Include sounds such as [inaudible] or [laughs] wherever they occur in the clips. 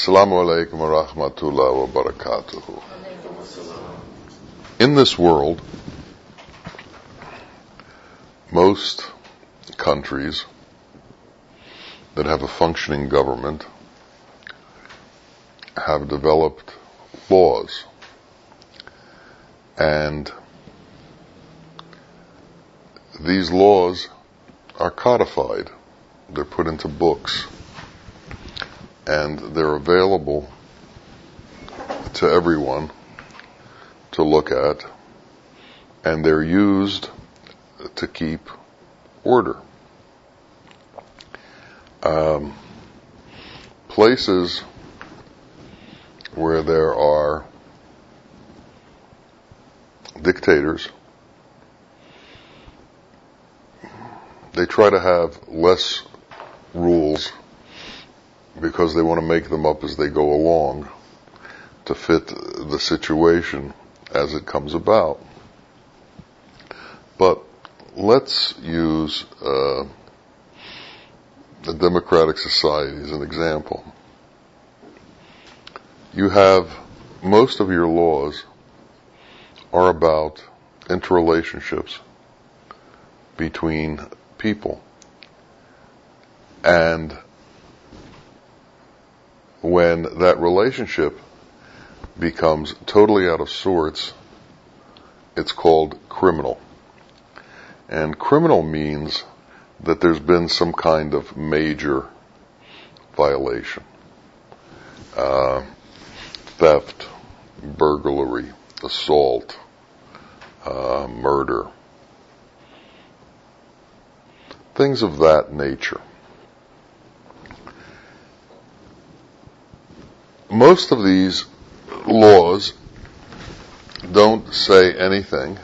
Assalamu alaikum wa rahmatullah wa barakatuhu. In this world, most countries that have a functioning government have developed laws and these laws are codified. They're put into books and they're available to everyone to look at and they're used to keep order. Um, places where there are dictators, they try to have less rules because they want to make them up as they go along to fit the situation as it comes about. But let's use uh, a democratic society as an example. You have most of your laws are about interrelationships between people. And when that relationship becomes totally out of sorts, it's called criminal. And criminal means that there's been some kind of major violation. Uh, theft, burglary, assault, uh, murder, things of that nature. Most of these laws don't say anything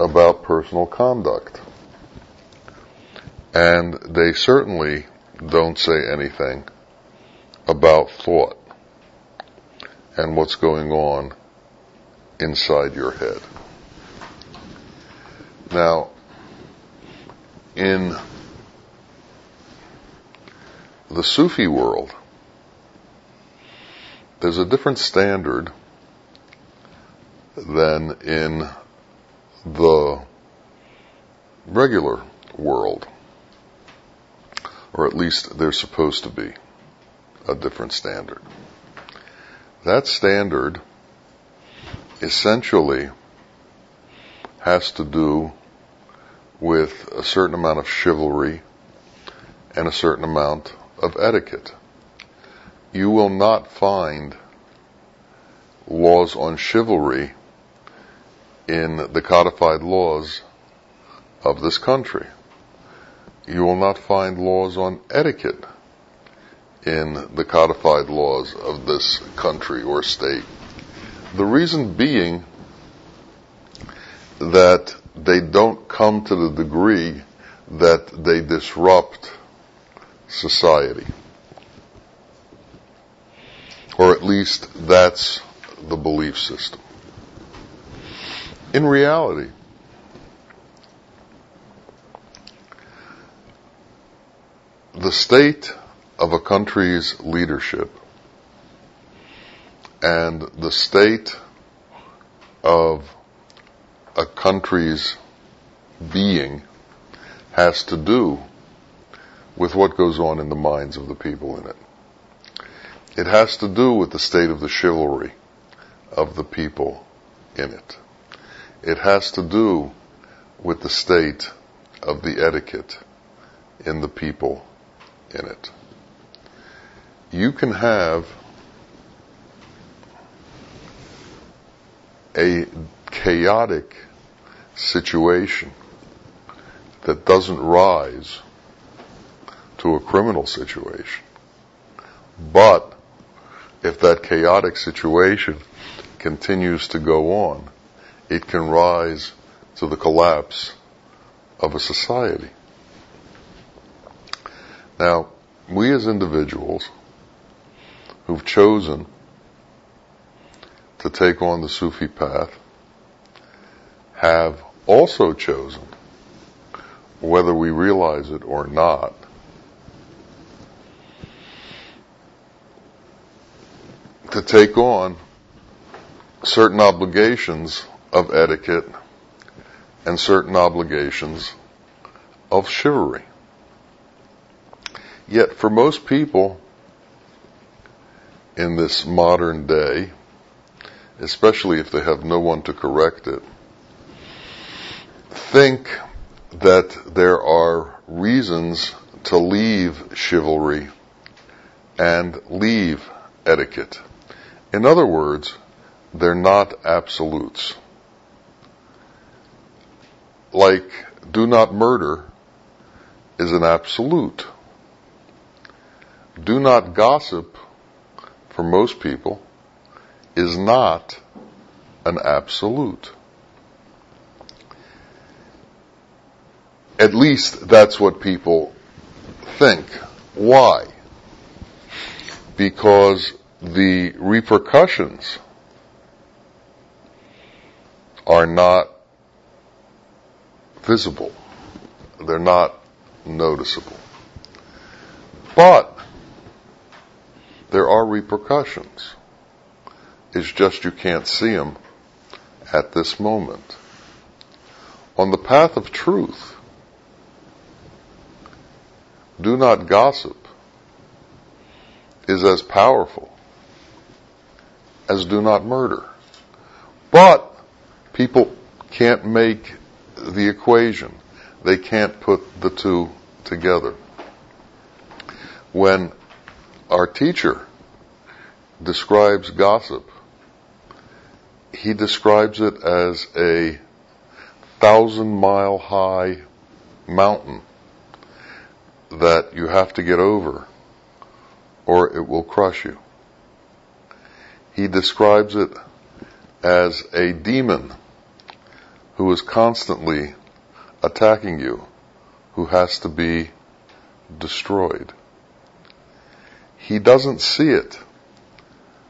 about personal conduct. And they certainly don't say anything about thought and what's going on inside your head. Now, in the Sufi world, there's a different standard than in the regular world. Or at least there's supposed to be a different standard. That standard essentially has to do with a certain amount of chivalry and a certain amount of etiquette. You will not find laws on chivalry in the codified laws of this country. You will not find laws on etiquette in the codified laws of this country or state. The reason being that they don't come to the degree that they disrupt society. Or at least that's the belief system. In reality, the state of a country's leadership and the state of a country's being has to do with what goes on in the minds of the people in it. It has to do with the state of the chivalry of the people in it. It has to do with the state of the etiquette in the people in it. You can have a chaotic situation that doesn't rise to a criminal situation. But if that chaotic situation continues to go on, it can rise to the collapse of a society. Now, we as individuals who've chosen to take on the Sufi path have also chosen, whether we realize it or not, to take on certain obligations of etiquette and certain obligations of chivalry. Yet for most people in this modern day, especially if they have no one to correct it, think that there are reasons to leave chivalry and leave etiquette. In other words, they're not absolutes. Like, do not murder is an absolute. Do not gossip, for most people, is not an absolute. At least that's what people think. Why? Because the repercussions are not visible. They're not noticeable. But there are repercussions. It's just you can't see them at this moment. On the path of truth, do not gossip is as powerful as do not murder. But people can't make the equation. They can't put the two together. When our teacher describes gossip, he describes it as a thousand mile high mountain that you have to get over or it will crush you. He describes it as a demon who is constantly attacking you, who has to be destroyed. He doesn't see it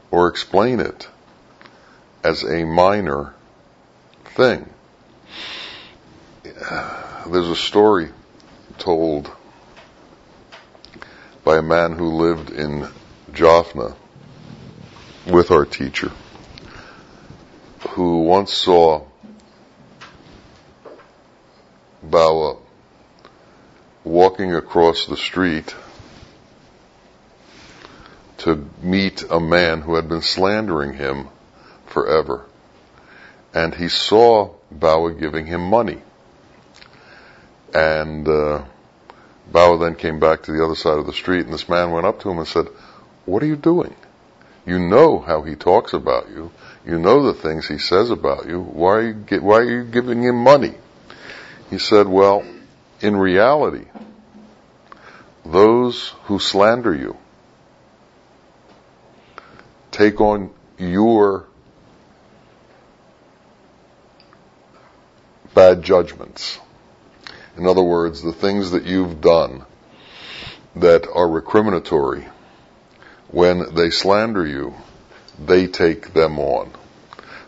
or explain it as a minor thing. There's a story told by a man who lived in Jaffna with our teacher, who once saw Bawa walking across the street to meet a man who had been slandering him forever. And he saw Bawa giving him money. And uh, Bawa then came back to the other side of the street, and this man went up to him and said, What are you doing? You know how he talks about you. You know the things he says about you. Why are you, why are you giving him money? He said, Well, in reality, those who slander you take on your bad judgments. In other words, the things that you've done that are recriminatory, when they slander you, they take them on.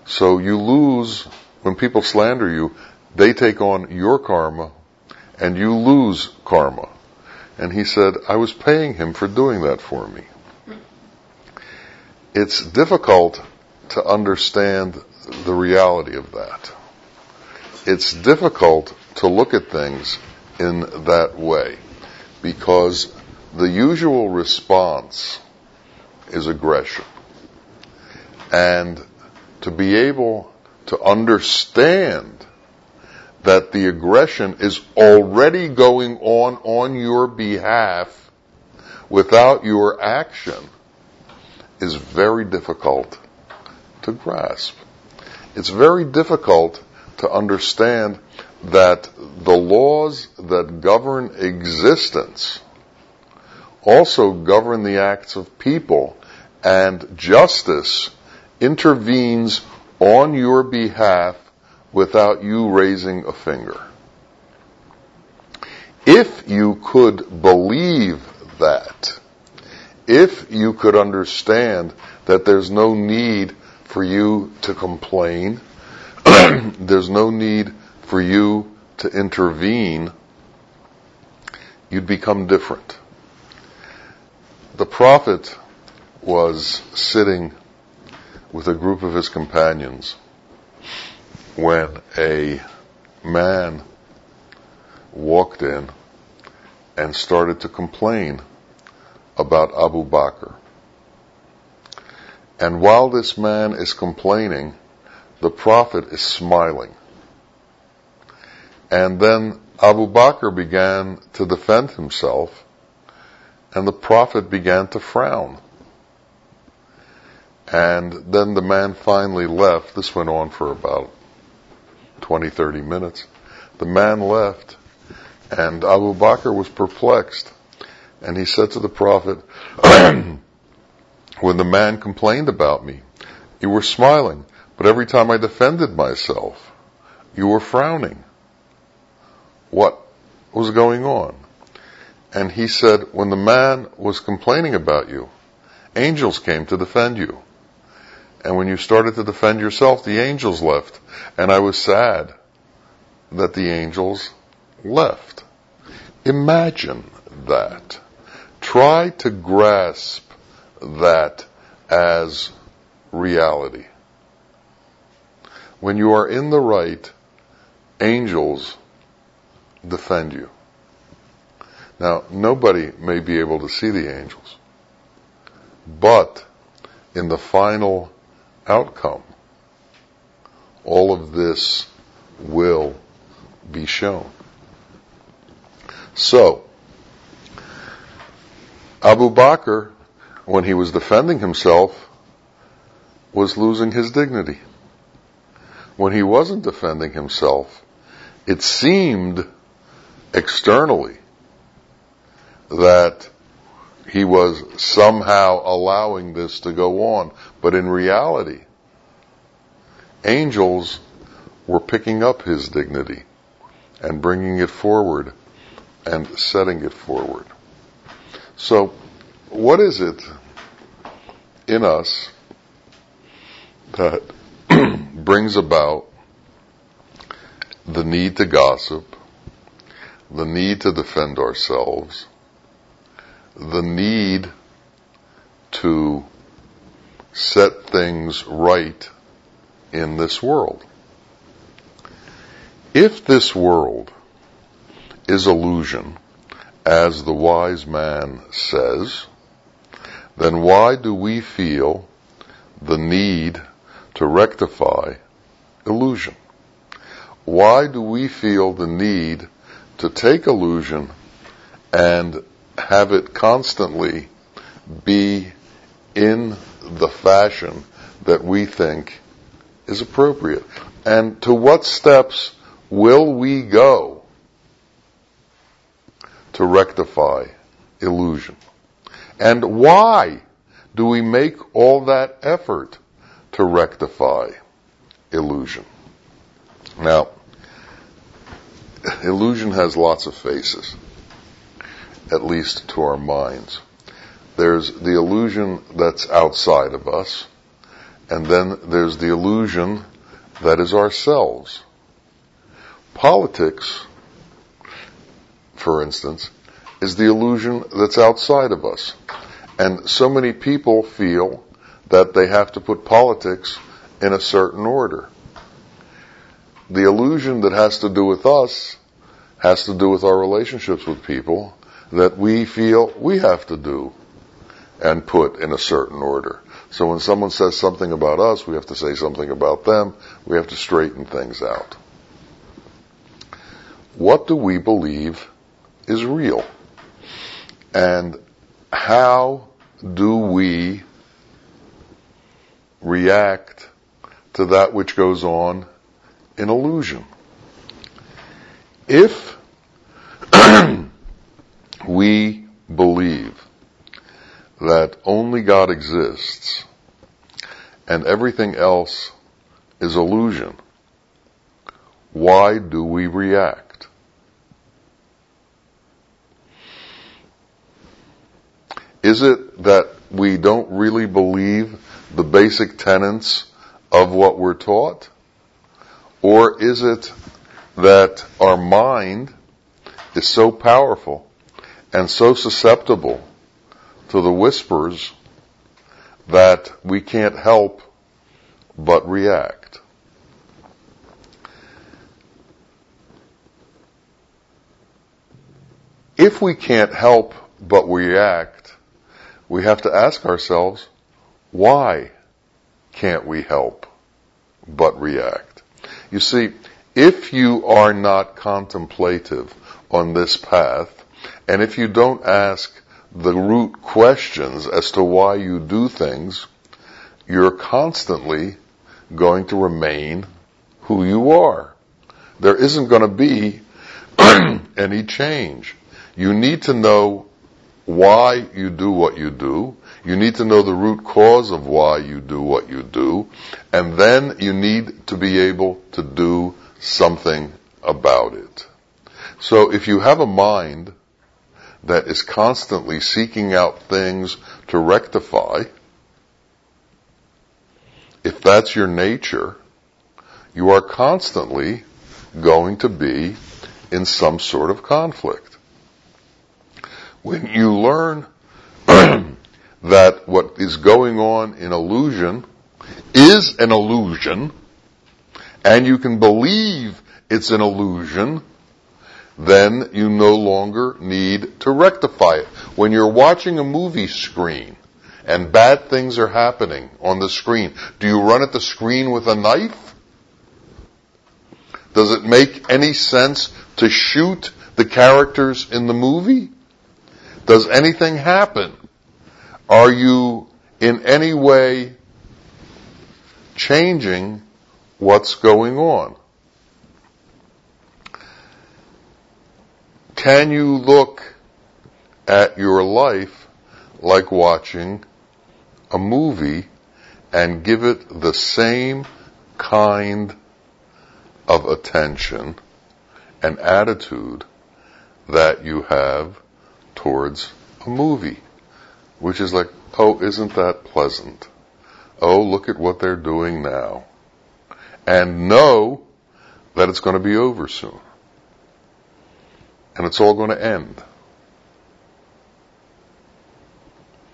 So you lose, when people slander you, they take on your karma and you lose karma. And he said, I was paying him for doing that for me. It's difficult to understand the reality of that. It's difficult to look at things in that way because the usual response is aggression. And to be able to understand that the aggression is already going on on your behalf without your action is very difficult to grasp. It's very difficult to understand that the laws that govern existence also govern the acts of people and justice intervenes on your behalf without you raising a finger. If you could believe that, if you could understand that there's no need for you to complain, [clears throat] there's no need for you to intervene, you'd become different. The prophet was sitting with a group of his companions when a man walked in and started to complain about Abu Bakr. And while this man is complaining, the Prophet is smiling. And then Abu Bakr began to defend himself, and the Prophet began to frown. And then the man finally left. This went on for about 20, 30 minutes. The man left, and Abu Bakr was perplexed. And he said to the Prophet, [clears throat] when the man complained about me, you were smiling, but every time I defended myself, you were frowning. What was going on? And he said, when the man was complaining about you, angels came to defend you. And when you started to defend yourself, the angels left. And I was sad that the angels left. Imagine that. Try to grasp that as reality. When you are in the right, angels defend you. Now, nobody may be able to see the angels, but in the final outcome, all of this will be shown. So, Abu Bakr, when he was defending himself, was losing his dignity. When he wasn't defending himself, it seemed externally that he was somehow allowing this to go on. But in reality, angels were picking up his dignity and bringing it forward and setting it forward. So, what is it in us that [clears throat] brings about the need to gossip, the need to defend ourselves, the need to set things right in this world. If this world is illusion, as the wise man says, then why do we feel the need to rectify illusion? Why do we feel the need to take illusion and have it constantly be in the fashion that we think is appropriate? And to what steps will we go to rectify illusion? And why do we make all that effort to rectify illusion? Now, illusion has lots of faces, at least to our minds. There's the illusion that's outside of us, and then there's the illusion that is ourselves. Politics, for instance, is the illusion that's outside of us. And so many people feel that they have to put politics in a certain order. The illusion that has to do with us has to do with our relationships with people that we feel we have to do and put in a certain order. So when someone says something about us, we have to say something about them. We have to straighten things out. What do we believe is real? And how do we react to that which goes on in illusion? If we believe that only God exists and everything else is illusion, why do we react? Is it that we don't really believe the basic tenets of what we're taught? Or is it that our mind is so powerful and so susceptible to the whispers that we can't help but react. If we can't help but react, we have to ask ourselves, why can't we help but react? You see, if you are not contemplative on this path, and if you don't ask the root questions as to why you do things, you're constantly going to remain who you are. There isn't going to be [clears throat] any change. You need to know why you do what you do. You need to know the root cause of why you do what you do. And then you need to be able to do something about it. So if you have a mind that is constantly seeking out things to rectify, if that's your nature, you are constantly going to be in some sort of conflict. When you learn [clears throat] that what is going on in illusion is an illusion, and you can believe it's an illusion, then you no longer need to rectify it. When you're watching a movie screen and bad things are happening on the screen, do you run at the screen with a knife? Does it make any sense to shoot the characters in the movie? Does anything happen? Are you in any way changing what's going on? Can you look at your life like watching a movie and give it the same kind of attention and attitude that you have towards a movie, which is like, oh, isn't that pleasant? Oh, look at what they're doing now. And know that it's going to be over soon and it's all going to end.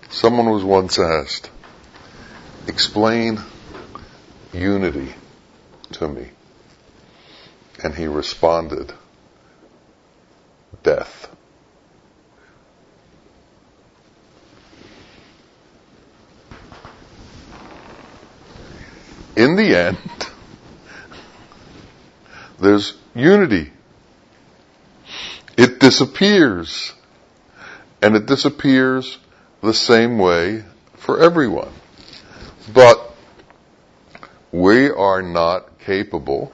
Someone was once asked, explain unity to me. And he responded, death. In the end, [laughs] there's unity it disappears. And it disappears the same way for everyone. But we are not capable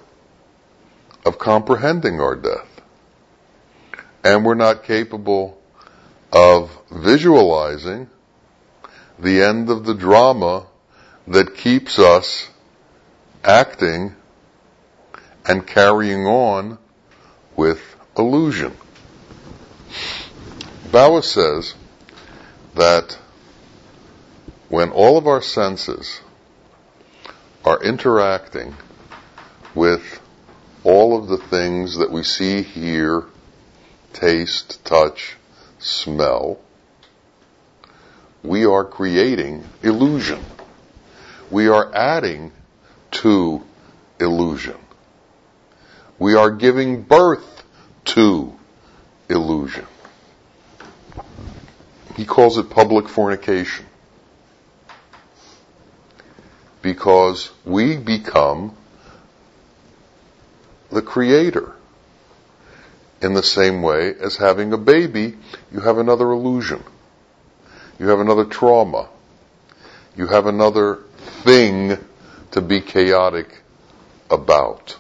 of comprehending our death. And we're not capable of visualizing the end of the drama that keeps us acting and carrying on with illusion. Bawa says that when all of our senses are interacting with all of the things that we see, hear, taste, touch, smell, we are creating illusion. We are adding to illusion. We are giving birth to illusion. He calls it public fornication. Because we become the creator. In the same way as having a baby, you have another illusion. You have another trauma. You have another thing to be chaotic about.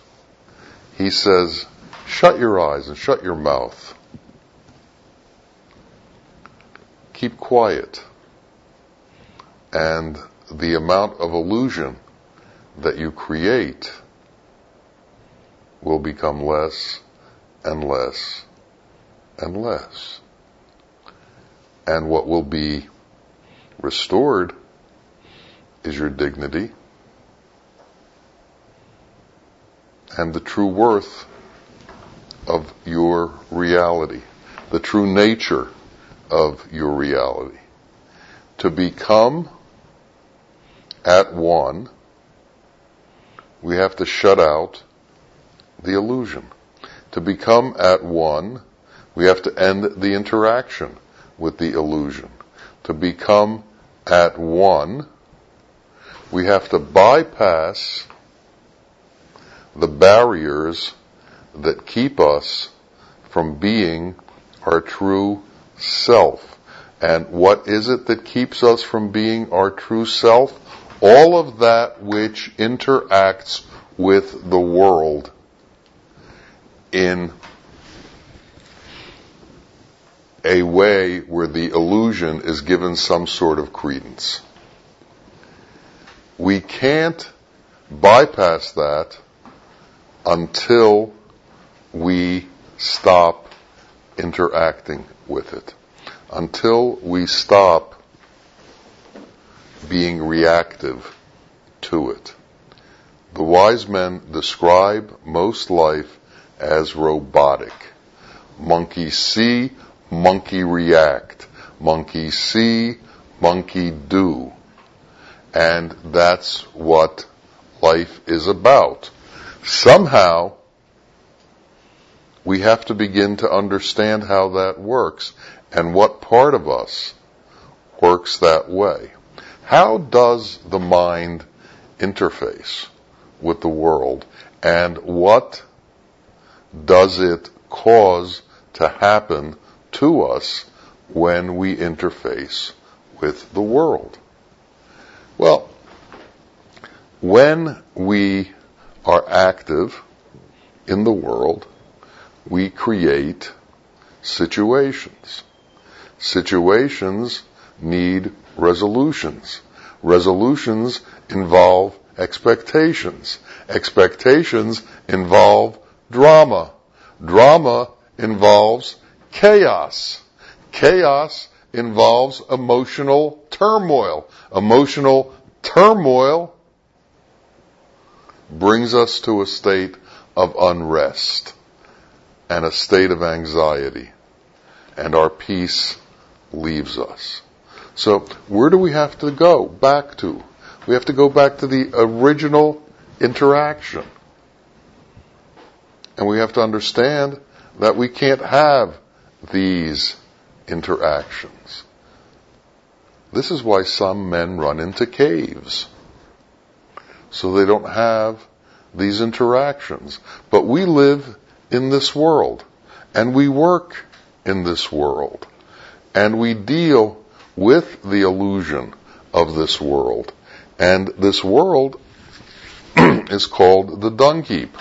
He says, shut your eyes and shut your mouth. Keep quiet. And the amount of illusion that you create will become less and less and less. And what will be restored is your dignity and the true worth of your reality, the true nature of your reality. To become at one we have to shut out the illusion. To become at one, we have to end the interaction with the illusion. To become at one, we have to bypass the barriers that keep us from being our true self. And what is it that keeps us from being our true self? All of that which interacts with the world in a way where the illusion is given some sort of credence. We can't bypass that until we stop interacting with it. Until we stop being reactive to it. The wise men describe most life as robotic. Monkey see, monkey react. Monkey see, monkey do. And that's what life is about. Somehow, we have to begin to understand how that works and what part of us works that way. How does the mind interface with the world and what does it cause to happen to us when we interface with the world? Well, when we are active in the world, we create situations. Situations need resolutions. Resolutions involve expectations. Expectations involve drama. Drama involves chaos. Chaos involves emotional turmoil. Emotional turmoil brings us to a state of unrest and a state of anxiety, and our peace leaves us. So, where do we have to go back to? We have to go back to the original interaction. And we have to understand that we can't have these interactions. This is why some men run into caves. So they don't have these interactions. But we live in this world and we work in this world and we deal with the illusion of this world. And this world [clears throat] is called the dung heap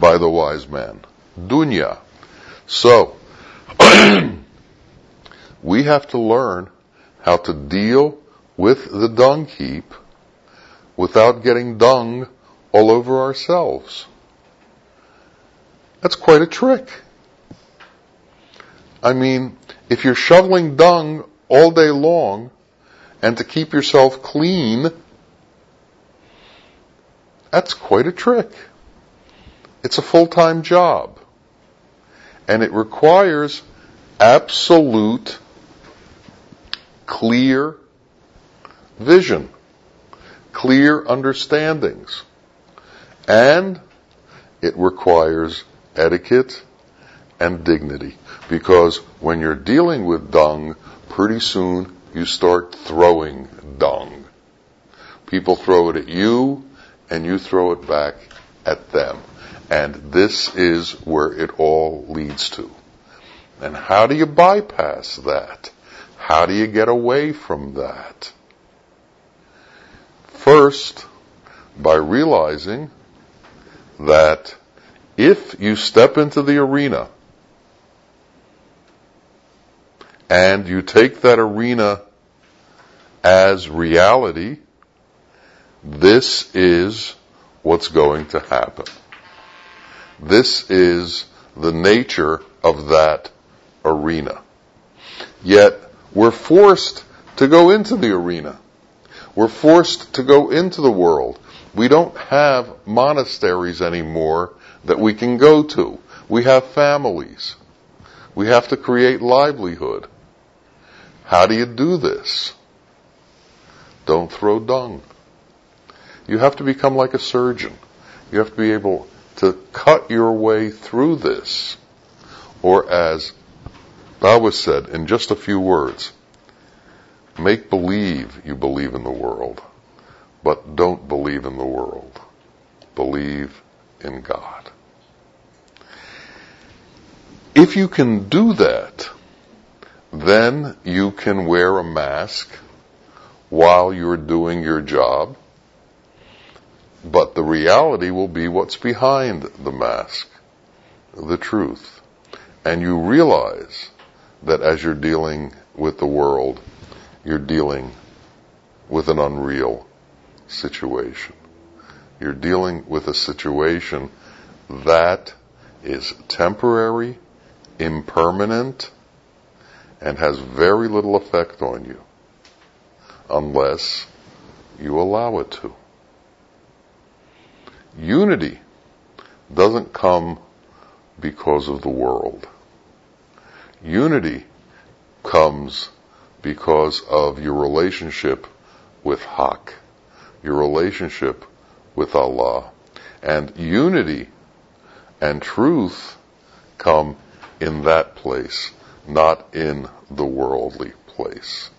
by the wise man. Dunya. So, [clears throat] we have to learn how to deal with the dung heap without getting dung all over ourselves. That's quite a trick. I mean, if you're shoveling dung all day long and to keep yourself clean, that's quite a trick. It's a full-time job. And it requires absolute, clear vision, clear understandings. And it requires etiquette and dignity. Because when you're dealing with dung, pretty soon you start throwing dung. People throw it at you and you throw it back at them. And this is where it all leads to. And how do you bypass that? How do you get away from that? First, by realizing that if you step into the arena and you take that arena as reality, this is what's going to happen. This is the nature of that arena. Yet we're forced to go into the arena. We're forced to go into the world. We don't have monasteries anymore that we can go to. We have families. We have to create livelihood. How do you do this? Don't throw dung. You have to become like a surgeon. You have to be able to cut your way through this. Or as Bawa said in just a few words, make believe you believe in the world, but don't believe in the world. Believe in God. If you can do that, then you can wear a mask while you're doing your job, but the reality will be what's behind the mask, the truth. And you realize that as you're dealing with the world, you're dealing with an unreal situation. You're dealing with a situation that is temporary, impermanent, and has very little effect on you unless you allow it to. Unity doesn't come because of the world. Unity comes because of your relationship with Hak, your relationship with Allah. And unity and truth come in that place, not in the worldly place.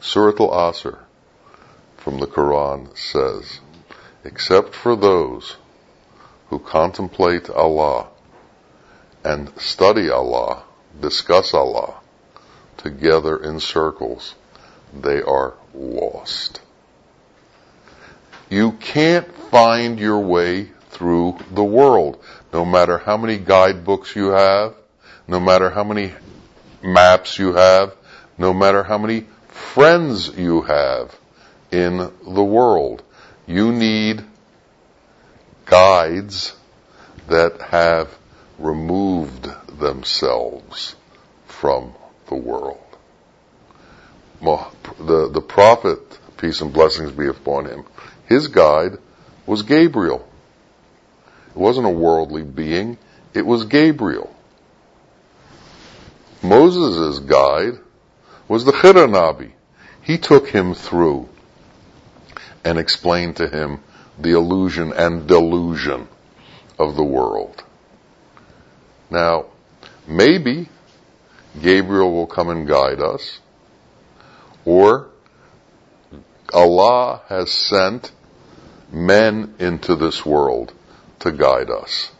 Surat al-Asr from the Quran says, except for those who contemplate Allah and study Allah, discuss Allah together in circles, they are lost. You can't find your way through the world, no matter how many guidebooks you have, no matter how many maps you have, no matter how many friends you have in the world. You need guides that have removed themselves from the world. The, the prophet, peace and blessings be upon him, his guide was Gabriel. It wasn't a worldly being, it was Gabriel. Moses' guide was the Khidr Nabi. He took him through and explained to him the illusion and delusion of the world. Now, maybe Gabriel will come and guide us, or Allah has sent men into this world to guide us.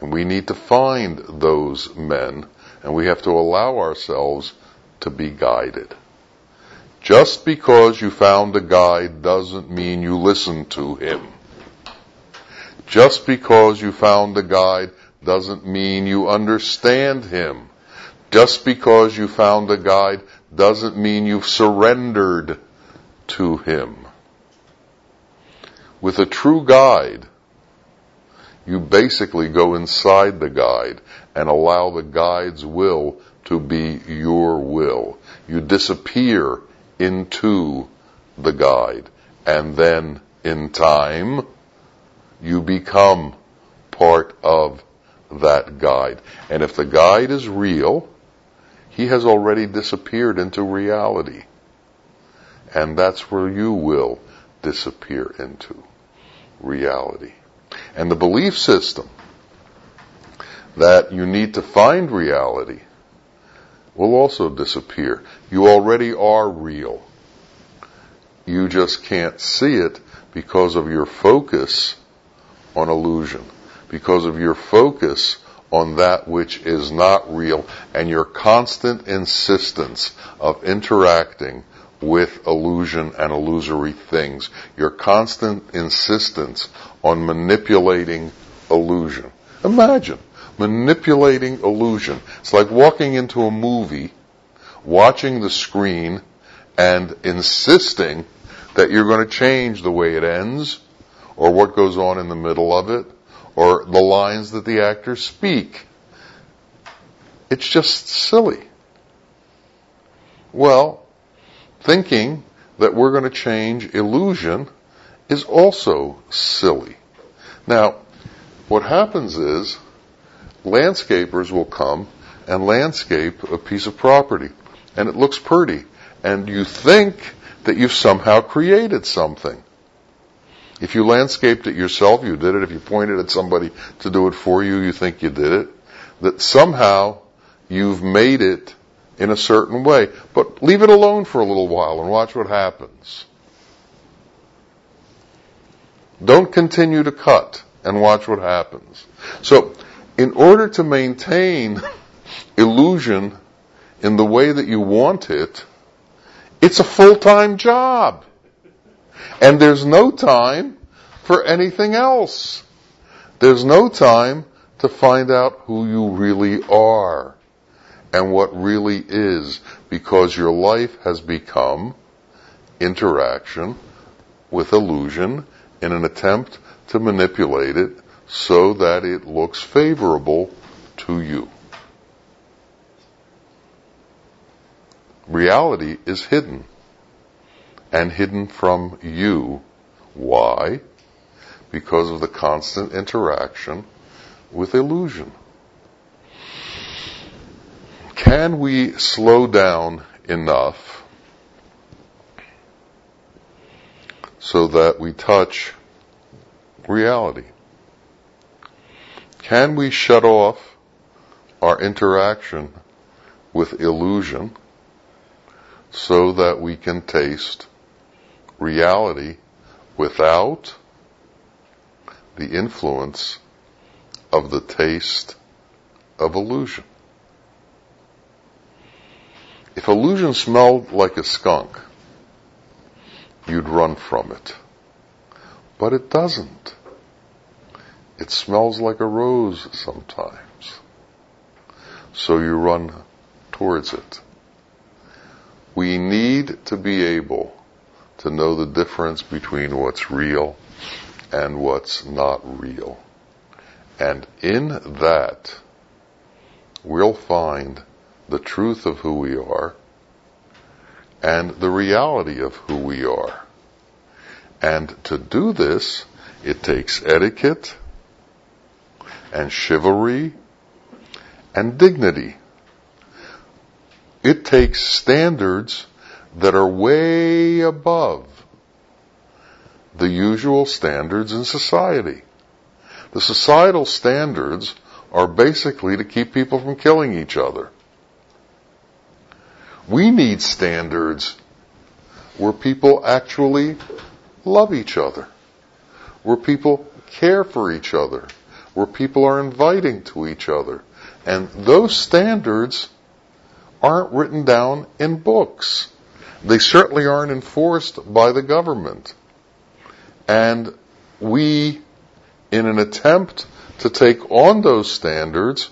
And we need to find those men, and we have to allow ourselves to be guided. Just because you found a guide doesn't mean you listen to him. Just because you found a guide doesn't mean you understand him. Just because you found a guide doesn't mean you've surrendered to him. With a true guide, you basically go inside the guide and allow the guide's will to be your will. You disappear into the guide and then in time you become part of that guide. And if the guide is real, he has already disappeared into reality. And that's where you will disappear into reality. And the belief system that you need to find reality will also disappear. You already are real. You just can't see it because of your focus on illusion, because of your focus on that which is not real, and your constant insistence of interacting with illusion and illusory things, your constant insistence on manipulating illusion. Imagine manipulating illusion. It's like walking into a movie, watching the screen, and insisting that you're going to change the way it ends, or what goes on in the middle of it, or the lines that the actors speak. It's just silly. Well, thinking that we're going to change illusion is also silly. Now, what happens is landscapers will come and landscape a piece of property and it looks pretty and you think that you've somehow created something. If you landscaped it yourself, you did it. If you pointed at somebody to do it for you, you think you did it. That somehow you've made it in a certain way. But leave it alone for a little while and watch what happens. Don't continue to cut and watch what happens. So, in order to maintain illusion in the way that you want it, it's a full-time job. And there's no time for anything else. There's no time to find out who you really are and what really is because your life has become interaction with illusion in an attempt to manipulate it so that it looks favorable to you. Reality is hidden and hidden from you. Why? Because of the constant interaction with illusion. Can we slow down enough so that we touch reality? Can we shut off our interaction with illusion so that we can taste reality without the influence of the taste of illusion? If illusion smelled like a skunk, you'd run from it. But it doesn't. It smells like a rose sometimes. So you run towards it. We need to be able to know the difference between what's real and what's not real. And in that, we'll find the truth of who we are and the reality of who we are. And to do this, it takes etiquette and chivalry and dignity. It takes standards that are way above the usual standards in society. The societal standards are basically to keep people from killing each other. We need standards where people actually love each other, where people care for each other, where people are inviting to each other. And those standards aren't written down in books. They certainly aren't enforced by the government. And we, in an attempt to take on those standards,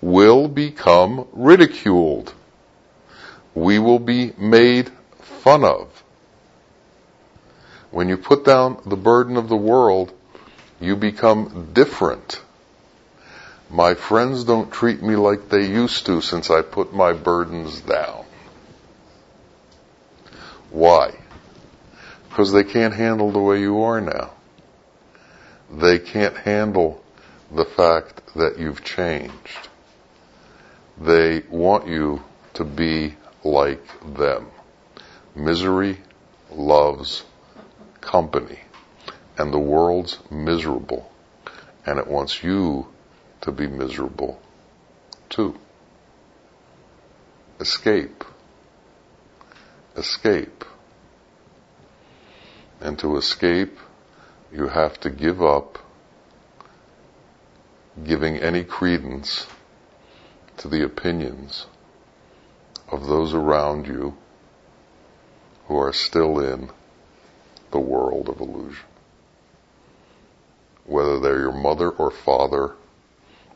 will become ridiculed we will be made fun of. When you put down the burden of the world, you become different. My friends don't treat me like they used to since I put my burdens down. Why? Because they can't handle the way you are now. They can't handle the fact that you've changed. They want you to be like them. Misery loves company, and the world's miserable, and it wants you to be miserable too. Escape. Escape. And to escape, you have to give up giving any credence to the opinions of those around you who are still in the world of illusion. Whether they're your mother or father,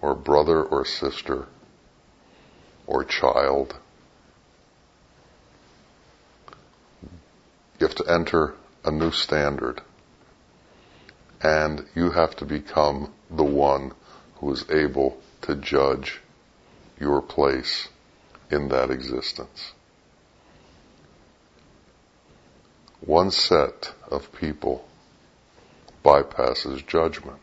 or brother or sister, or child. You have to enter a new standard. And you have to become the one who is able to judge your place in that existence. One set of people bypasses judgment.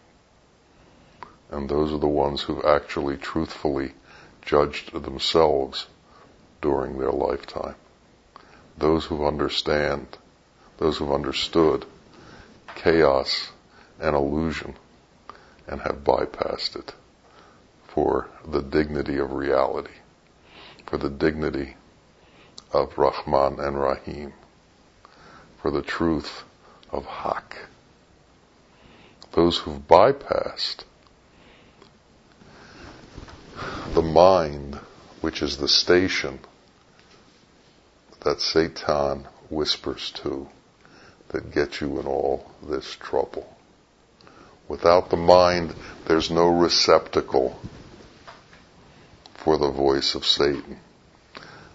And those are the ones who actually truthfully judged themselves during their lifetime. Those who understand, those who've understood, chaos and illusion and have bypassed it for the dignity of reality, for the dignity of Rahman and Rahim, for the truth of Haq. Those who've bypassed the mind, which is the station that Satan whispers to, that gets you in all this trouble. Without the mind, there's no receptacle for the voice of Satan.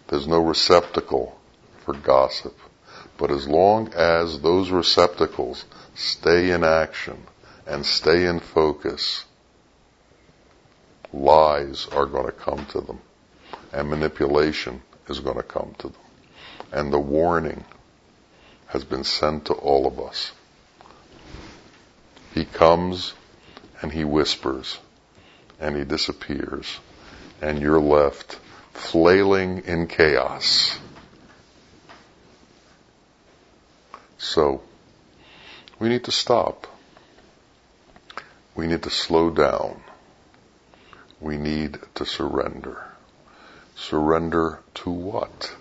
There's no receptacle for gossip. But as long as those receptacles stay in action and stay in focus, lies are going to come to them and manipulation is going to come to them. And the warning has been sent to all of us. He comes and he whispers and he disappears and you're left flailing in chaos. So, we need to stop. We need to slow down. We need to surrender. Surrender to what?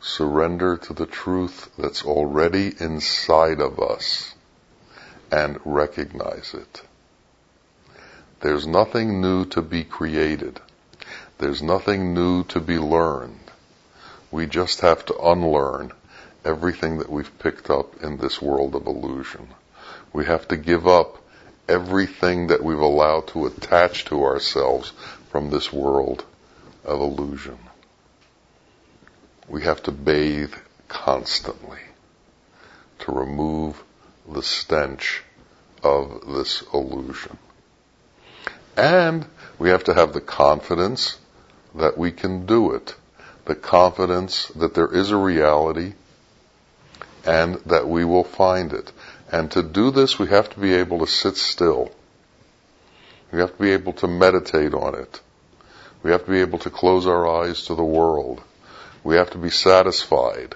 Surrender to the truth that's already inside of us and recognize it. There's nothing new to be created. There's nothing new to be learned. We just have to unlearn everything that we've picked up in this world of illusion. We have to give up everything that we've allowed to attach to ourselves from this world of illusion. We have to bathe constantly to remove the stench of this illusion. And we have to have the confidence that we can do it. The confidence that there is a reality and that we will find it. And to do this, we have to be able to sit still. We have to be able to meditate on it. We have to be able to close our eyes to the world. We have to be satisfied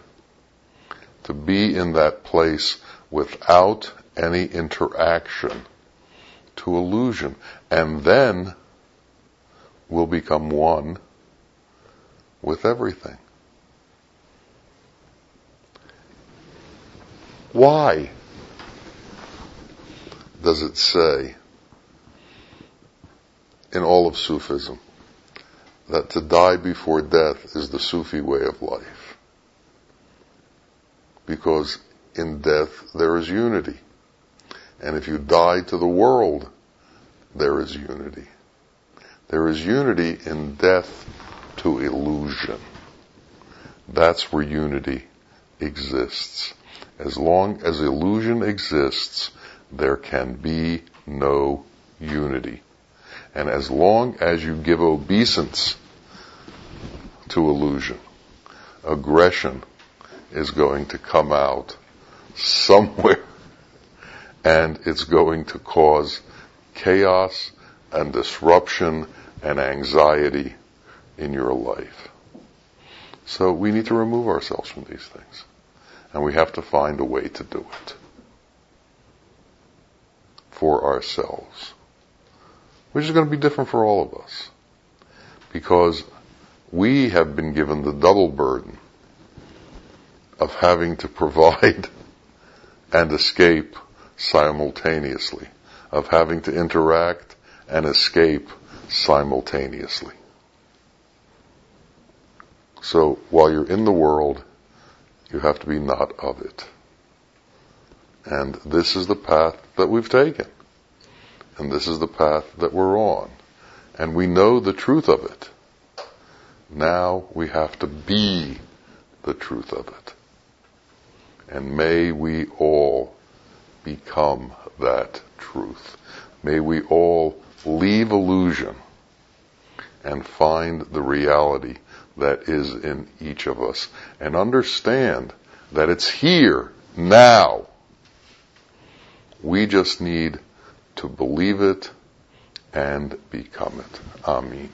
to be in that place without any interaction to illusion. And then we'll become one with everything. Why does it say in all of Sufism that to die before death is the Sufi way of life? Because in death there is unity. And if you die to the world, there is unity. There is unity in death to illusion. That's where unity exists. As long as illusion exists, there can be no unity. And as long as you give obeisance to illusion, aggression is going to come out somewhere and it's going to cause chaos and disruption and anxiety in your life. So we need to remove ourselves from these things. And we have to find a way to do it for ourselves, which is going to be different for all of us. Because we have been given the double burden of having to provide [laughs] and escape simultaneously, of having to interact and escape simultaneously. So while you're in the world, you have to be not of it. And this is the path that we've taken. And this is the path that we're on. And we know the truth of it. Now we have to be the truth of it. And may we all become that truth. May we all leave illusion and find the reality that is in each of us and understand that it's here now. We just need to believe it and become it. Amen.